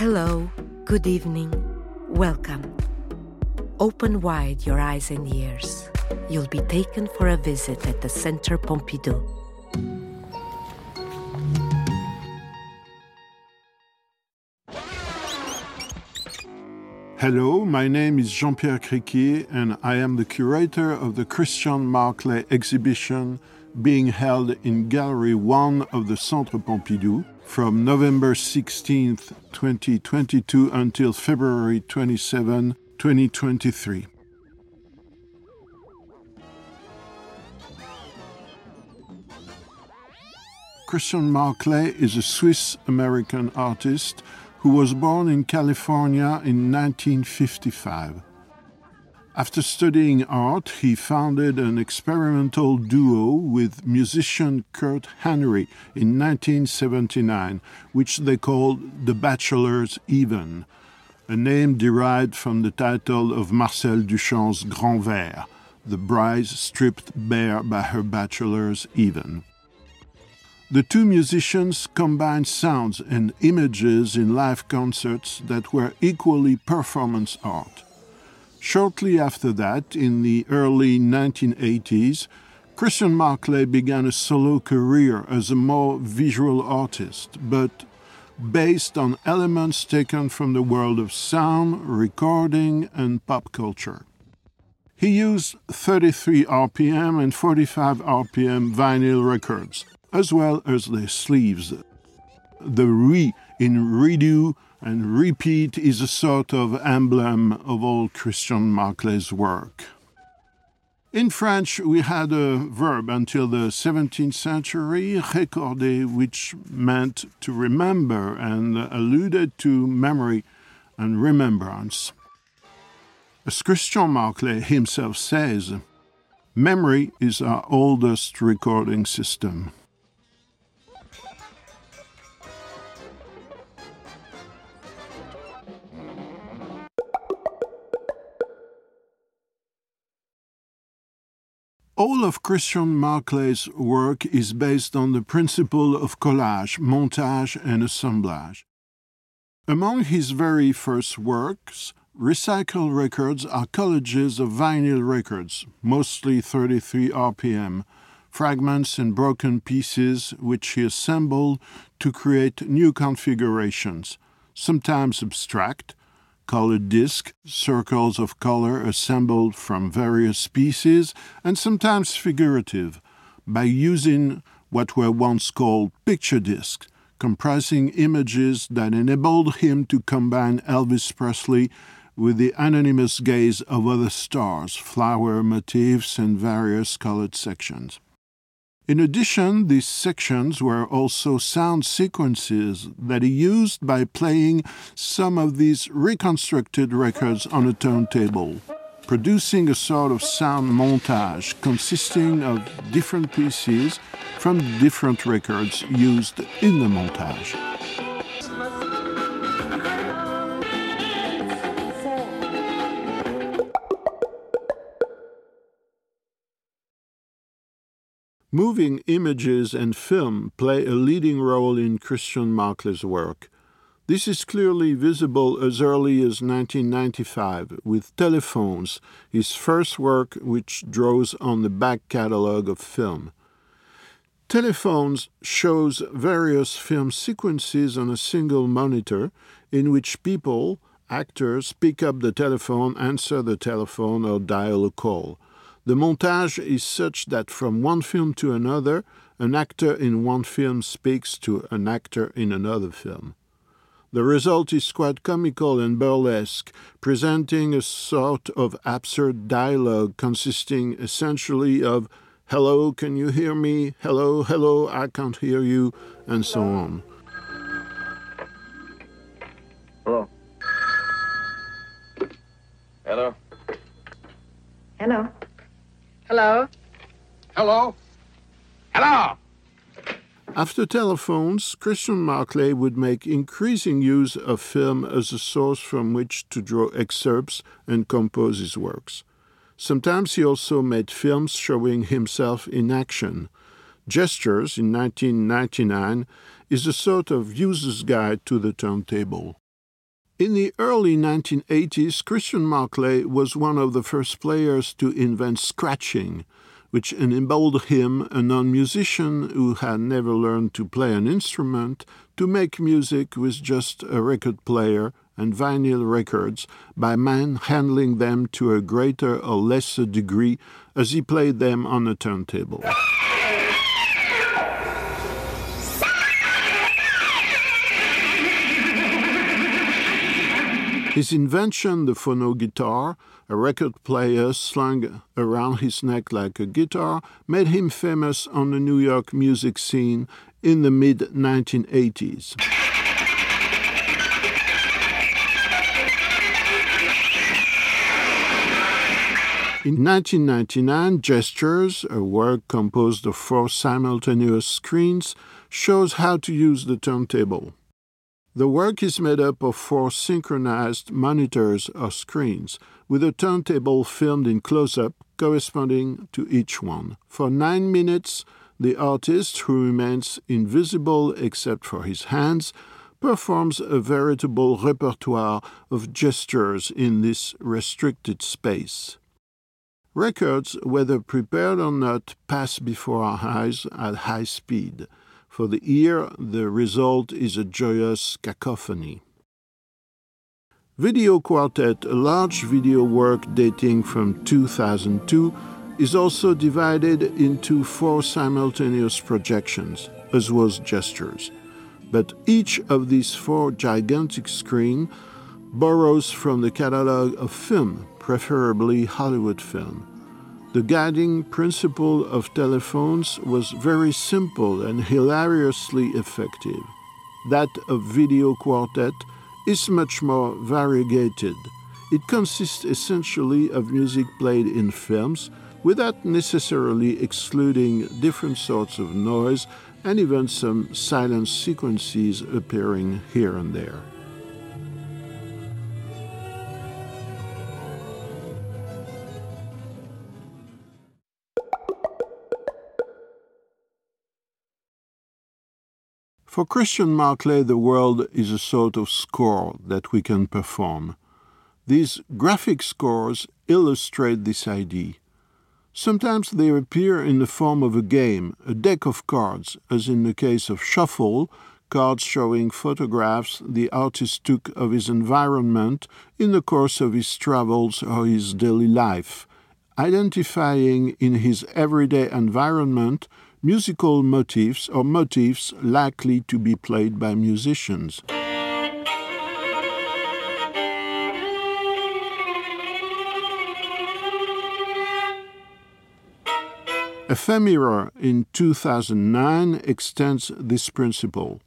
Hello, good evening, welcome. Open wide your eyes and ears. You'll be taken for a visit at the Centre Pompidou. Hello, my name is Jean Pierre Criqui, and I am the curator of the Christian Marclay exhibition being held in Gallery 1 of the Centre Pompidou from November 16, 2022 until February 27, 2023. Christian Marclay is a Swiss American artist who was born in California in 1955. After studying art, he founded an experimental duo with musician Kurt Henry in 1979, which they called The Bachelors Even, a name derived from the title of Marcel Duchamp's Grand Verre, the bride stripped bare by her bachelors even. The two musicians combined sounds and images in live concerts that were equally performance art. Shortly after that, in the early 1980s, Christian Marclay began a solo career as a more visual artist, but based on elements taken from the world of sound, recording, and pop culture. He used 33 RPM and 45 RPM vinyl records, as well as their sleeves. The re in redo and repeat is a sort of emblem of all Christian Marclay's work. In French, we had a verb until the 17th century, recorder, which meant to remember and alluded to memory and remembrance. As Christian Marclay himself says, memory is our oldest recording system. All of Christian Marclay's work is based on the principle of collage, montage, and assemblage. Among his very first works, recycled records are collages of vinyl records, mostly 33 RPM, fragments and broken pieces which he assembled to create new configurations, sometimes abstract, colored disc, circles of color assembled from various pieces, and sometimes figurative, by using what were once called picture discs, comprising images that enabled him to combine Elvis Presley with the anonymous gaze of other stars, flower motifs, and various colored sections. In addition, these sections were also sound sequences that he used by playing some of these reconstructed records on a turntable, producing a sort of sound montage consisting of different pieces from different records used in the montage. Moving images and film play a leading role in Christian Marclay's work. This is clearly visible as early as 1995 with Telephones, his first work which draws on the back catalogue of film. Telephones shows various film sequences on a single monitor in which people, actors, pick up the telephone, answer the telephone, or dial a call. The montage is such that from one film to another, an actor in one film speaks to an actor in another film. The result is quite comical and burlesque, presenting a sort of absurd dialogue consisting essentially of hello, can you hear me? Hello, hello, I can't hear you, and so on. Hello. Hello. Hello. Hello? Hello? Hello? After telephones, Christian Marclay would make increasing use of film as a source from which to draw excerpts and compose his works. Sometimes he also made films showing himself in action. Gestures in 1999 is a sort of user's guide to the turntable. In the early 1980s, Christian Marclay was one of the first players to invent scratching, which enabled him, a non musician who had never learned to play an instrument, to make music with just a record player and vinyl records by manhandling them to a greater or lesser degree as he played them on a turntable. His invention, the phono guitar, a record player slung around his neck like a guitar, made him famous on the New York music scene in the mid 1980s. In 1999, Gestures, a work composed of four simultaneous screens, shows how to use the turntable. The work is made up of four synchronized monitors or screens, with a turntable filmed in close up corresponding to each one. For nine minutes, the artist, who remains invisible except for his hands, performs a veritable repertoire of gestures in this restricted space. Records, whether prepared or not, pass before our eyes at high speed. For the ear, the result is a joyous cacophony. Video Quartet, a large video work dating from 2002, is also divided into four simultaneous projections, as was Gestures. But each of these four gigantic screens borrows from the catalogue of film, preferably Hollywood film. The guiding principle of telephones was very simple and hilariously effective. That of Video Quartet is much more variegated. It consists essentially of music played in films without necessarily excluding different sorts of noise and even some silent sequences appearing here and there. For Christian Marclay, the world is a sort of score that we can perform. These graphic scores illustrate this idea. Sometimes they appear in the form of a game, a deck of cards, as in the case of Shuffle, cards showing photographs the artist took of his environment in the course of his travels or his daily life, identifying in his everyday environment musical motifs or motifs likely to be played by musicians. Ephemera in 2009 extends this principle,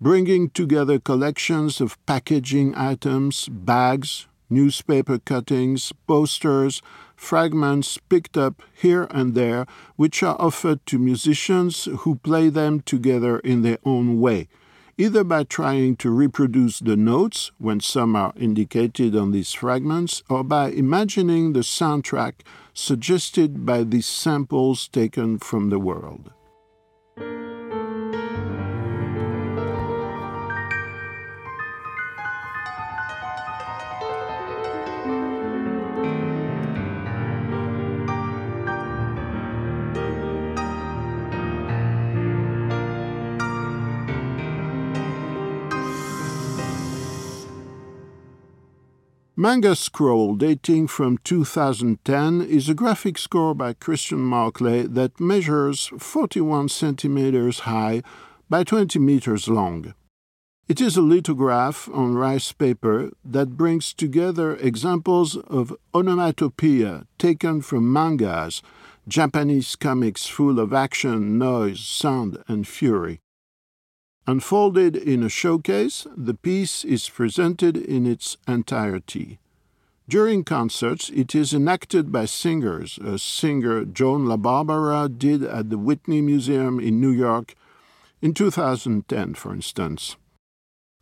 bringing together collections of packaging items, bags, newspaper cuttings, posters, fragments picked up here and there, which are offered to musicians who play them together in their own way, either by trying to reproduce the notes when some are indicated on these fragments, or by imagining the soundtrack suggested by these samples taken from the world. Manga Scroll, dating from 2010, is a graphic score by Christian Marclay that measures 41 centimeters high by 20 meters long. It is a lithograph on rice paper that brings together examples of onomatopoeia taken from mangas, Japanese comics full of action, noise, sound, and fury. Unfolded in a showcase, the piece is presented in its entirety. During concerts, it is enacted by singers, as singer Joan La Barbara did at the Whitney Museum in New York in 2010, for instance.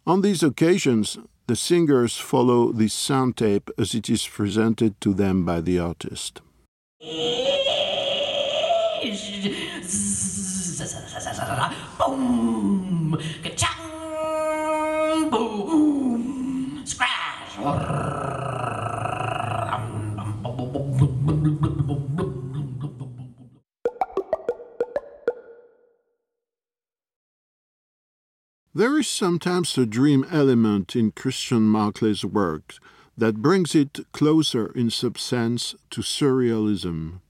On these occasions, the singers follow the sound tape as it is presented to them by the artist. Boom! Ka-chang! Boom! Scratch! There is sometimes a dream element in Christian Marclay's work that brings it closer in substance to surrealism.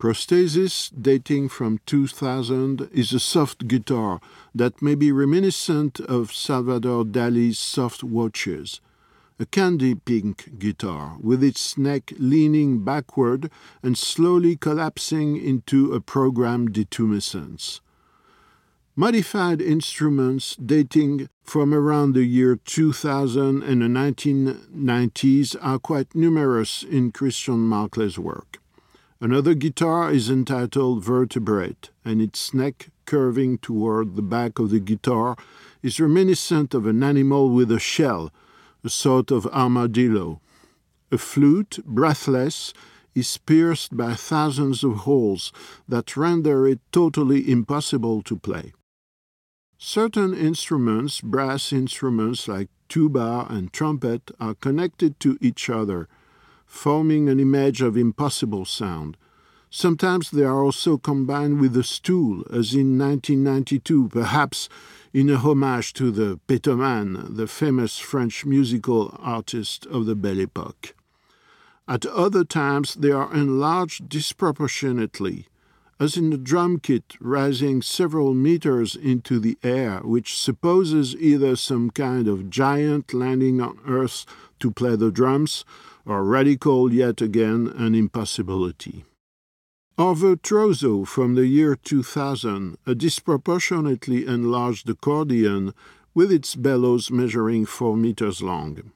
Prosthesis, dating from 2000, is a soft guitar that may be reminiscent of Salvador Dali's soft watches. A candy pink guitar, with its neck leaning backward and slowly collapsing into a programmed detumescence. Modified instruments dating from around the year 2000 and the 1990s are quite numerous in Christian Marclay's work. Another guitar is entitled Vertebrate, and its neck curving toward the back of the guitar is reminiscent of an animal with a shell, a sort of armadillo. A flute, breathless, is pierced by thousands of holes that render it totally impossible to play. Certain instruments, brass instruments like tuba and trumpet, are connected to each other forming an image of impossible sound. Sometimes they are also combined with a stool, as in 1992, perhaps in a homage to the Pétomane, the famous French musical artist of the Belle Époque. At other times, they are enlarged disproportionately, as in the drum kit rising several meters into the air, which supposes either some kind of giant landing on Earth to play the drums, or radical yet again an impossibility. Or Virtuoso from the year 2000, a disproportionately enlarged accordion with its bellows measuring 4 meters long.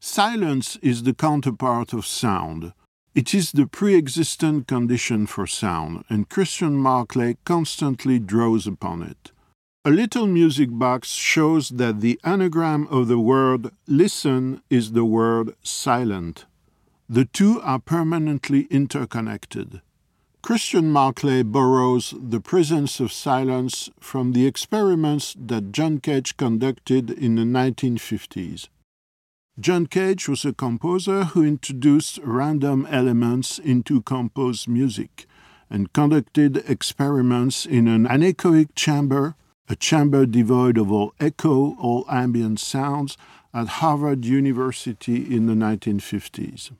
Silence is the counterpart of sound. It is the pre existent condition for sound, and Christian Marclay constantly draws upon it. A little music box shows that the anagram of the word listen is the word silent. The two are permanently interconnected. Christian Marclay borrows the presence of silence from the experiments that John Cage conducted in the 1950s. John Cage was a composer who introduced random elements into composed music and conducted experiments in an anechoic chamber a chamber devoid of all echo, all ambient sounds, at Harvard University in the 1950s.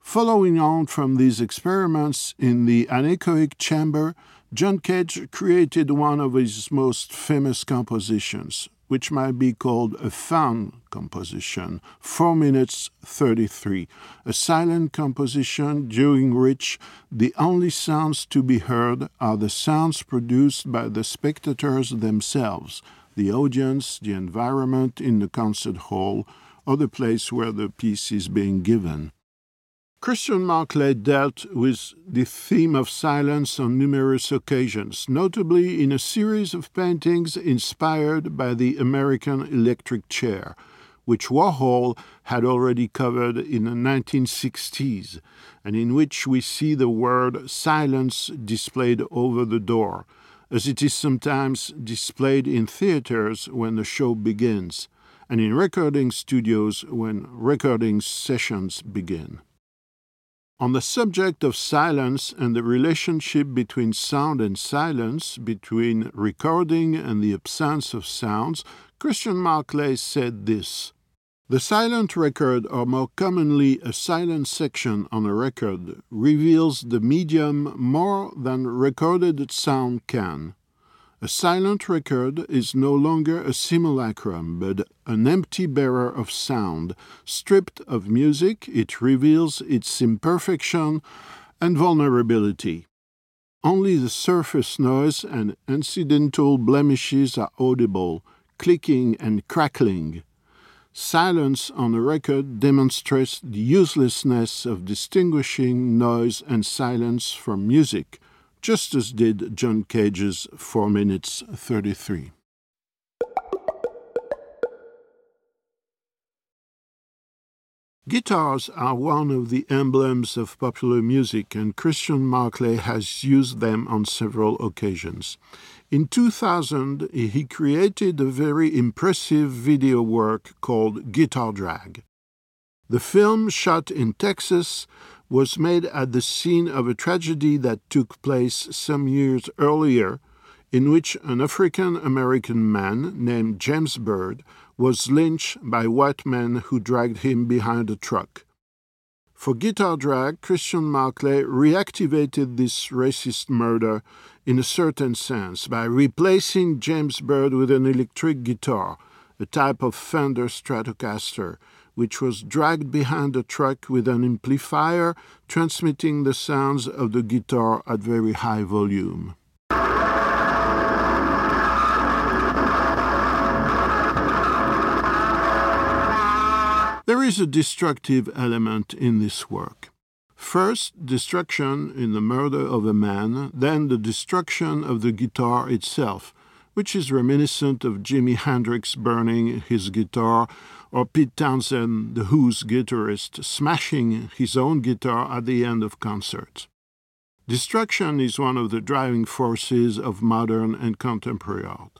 Following on from these experiments in the anechoic chamber, John Cage created one of his most famous compositions, which might be called a found composition, 4 minutes 33, a silent composition during which the only sounds to be heard are the sounds produced by the spectators themselves, the audience, the environment in the concert hall, or the place where the piece is being given. Christian Marclay dealt with the theme of silence on numerous occasions, notably in a series of paintings inspired by the American electric chair, which Warhol had already covered in the 1960s, and in which we see the word silence displayed over the door, as it is sometimes displayed in theaters when the show begins, and in recording studios when recording sessions begin. On the subject of silence and the relationship between sound and silence, between recording and the absence of sounds, Christian Marclay said this The silent record, or more commonly a silent section on a record, reveals the medium more than recorded sound can. A silent record is no longer a simulacrum, but an empty bearer of sound. Stripped of music, it reveals its imperfection and vulnerability. Only the surface noise and incidental blemishes are audible, clicking and crackling. Silence on a record demonstrates the uselessness of distinguishing noise and silence from music just as did John Cage's 4 minutes 33. Guitars are one of the emblems of popular music, and Christian Marclay has used them on several occasions. In 2000, he created a very impressive video work called Guitar Drag. The film, shot in Texas, was made at the scene of a tragedy that took place some years earlier, in which an African American man named James Byrd was lynched by white men who dragged him behind a truck. For Guitar Drag, Christian Marclay reactivated this racist murder in a certain sense by replacing James Byrd with an electric guitar, a type of Fender Stratocaster, which was dragged behind a truck with an amplifier transmitting the sounds of the guitar at very high volume. There is a destructive element in this work. First, destruction in the murder of a man, then the destruction of the guitar itself, which is reminiscent of Jimi Hendrix burning his guitar or Pete Townshend, the Who's guitarist, smashing his own guitar at the end of concerts. Destruction is one of the driving forces of modern and contemporary art.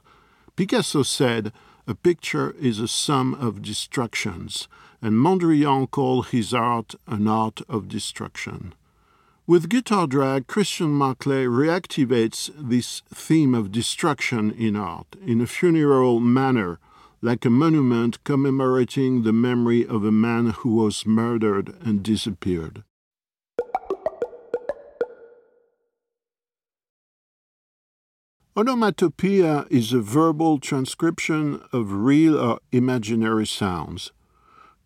Picasso said, A picture is a sum of destructions and Mondrian called his art an art of destruction. With Guitar Drag, Christian Marclay reactivates this theme of destruction in art in a funeral manner, like a monument commemorating the memory of a man who was murdered and disappeared. Onomatopoeia is a verbal transcription of real or imaginary sounds.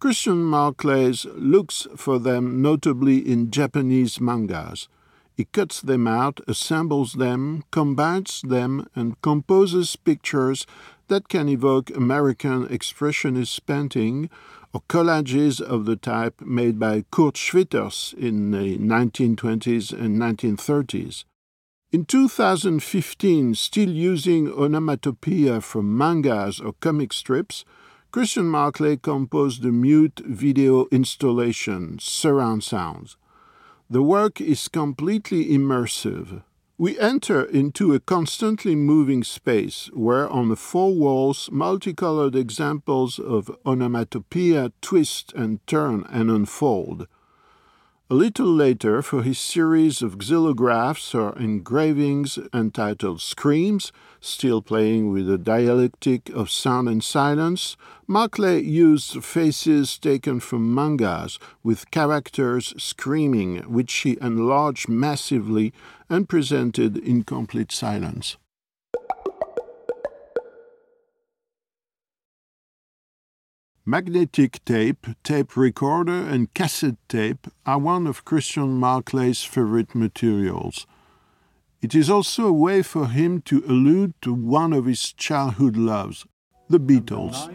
Christian Marclay looks for them notably in Japanese mangas. He cuts them out, assembles them, combines them, and composes pictures that can evoke American expressionist painting or collages of the type made by Kurt Schwitters in the 1920s and 1930s. In 2015, still using onomatopoeia from mangas or comic strips, Christian Marclay composed the mute video installation, Surround Sounds. The work is completely immersive. We enter into a constantly moving space where, on the four walls, multicolored examples of onomatopoeia twist and turn and unfold. A little later, for his series of xylographs or engravings entitled Screams, still playing with the dialectic of sound and silence, Marclay used faces taken from mangas with characters screaming, which he enlarged massively and presented in complete silence. Magnetic tape, tape recorder, and cassette tape are one of Christian Marclay's favorite materials. It is also a way for him to allude to one of his childhood loves, the Beatles.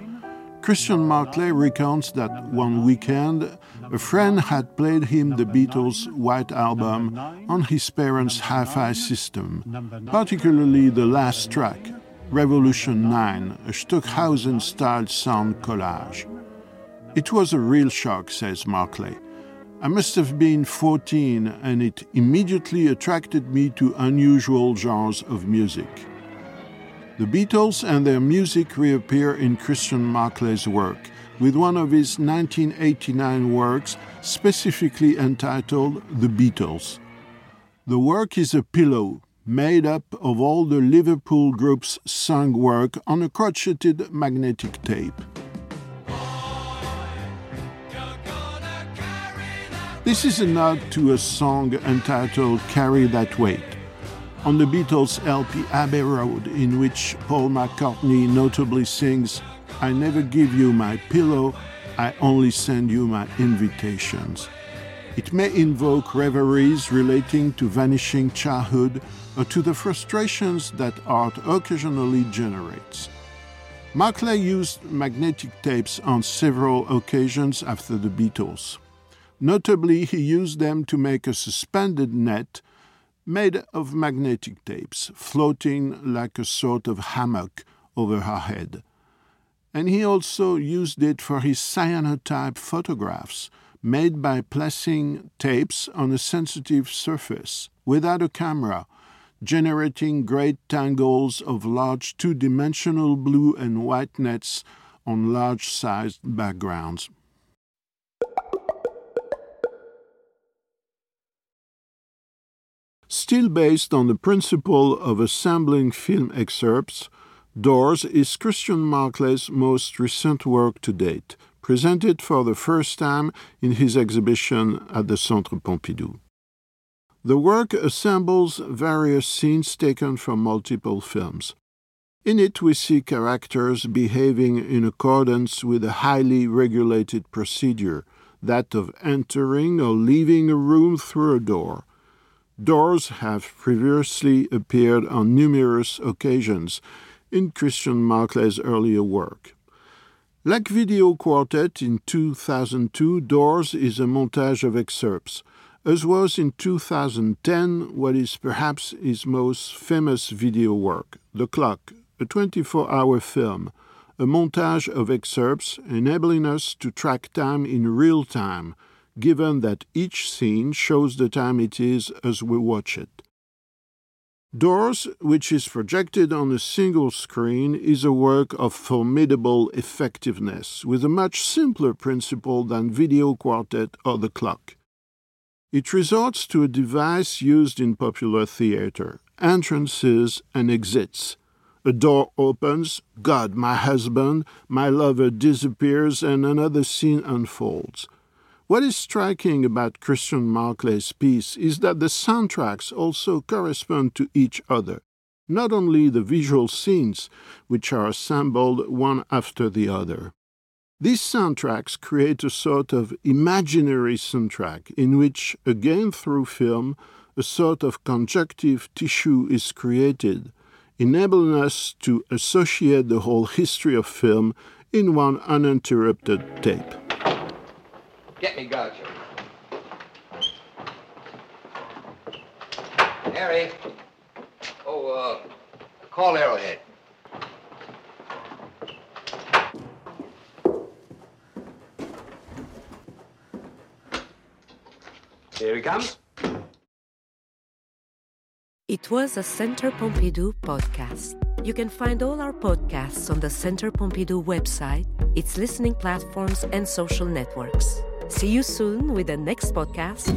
Christian Marclay recounts that one weekend, a friend had played him the Beatles' White Album on his parents' hi fi system, particularly the last track, Revolution 9, a Stockhausen style sound collage. It was a real shock, says Marclay. I must have been 14, and it immediately attracted me to unusual genres of music. The Beatles and their music reappear in Christian Marclay's work, with one of his 1989 works specifically entitled The Beatles. The work is a pillow made up of all the Liverpool group's sung work on a crocheted magnetic tape. This is a nod to a song entitled Carry That Weight on the Beatles' LP Abbey Road, in which Paul McCartney notably sings, I never give you my pillow, I only send you my invitations. It may invoke reveries relating to vanishing childhood Uh, to the frustrations that art occasionally generates. Marclay used magnetic tapes on several occasions after the Beatles. Notably, he used them to make a suspended net made of magnetic tapes, floating like a sort of hammock over her head. And he also used it for his cyanotype photographs made by placing tapes on a sensitive surface without a camera, generating great tangles of large two dimensional blue and white nets on large sized backgrounds. Still based on the principle of assembling film excerpts, Doors is Christian Marclay's most recent work to date, presented for the first time in his exhibition at the Centre Pompidou. The work assembles various scenes taken from multiple films. In it, we see characters behaving in accordance with a highly regulated procedure, that of entering or leaving a room through a door. Doors have previously appeared on numerous occasions in Christian Marclay's earlier work. Like Video Quartet in 2002, Doors is a montage of excerpts, as was in 2010 what is perhaps his most famous video work, The Clock, a 24 hour film, a montage of excerpts enabling us to track time in real time, given that each scene shows the time it is as we watch it. Doors, which is projected on a single screen, is a work of formidable effectiveness, with a much simpler principle than Video Quartet or The Clock. It resorts to a device used in popular theater entrances and exits. A door opens, God, my husband, my lover disappears, and another scene unfolds. What is striking about Christian Marclay's piece is that the soundtracks also correspond to each other, not only the visual scenes, which are assembled one after the other. These soundtracks create a sort of imaginary soundtrack in which, again through film, a sort of conjunctive tissue is created, enabling us to associate the whole history of film in one uninterrupted tape. Get me Groucho. Harry. Oh, uh, call Arrowhead. Here he comes. It was a Centre Pompidou podcast. You can find all our podcasts on the Centre Pompidou website, its listening platforms, and social networks. See you soon with the next podcast.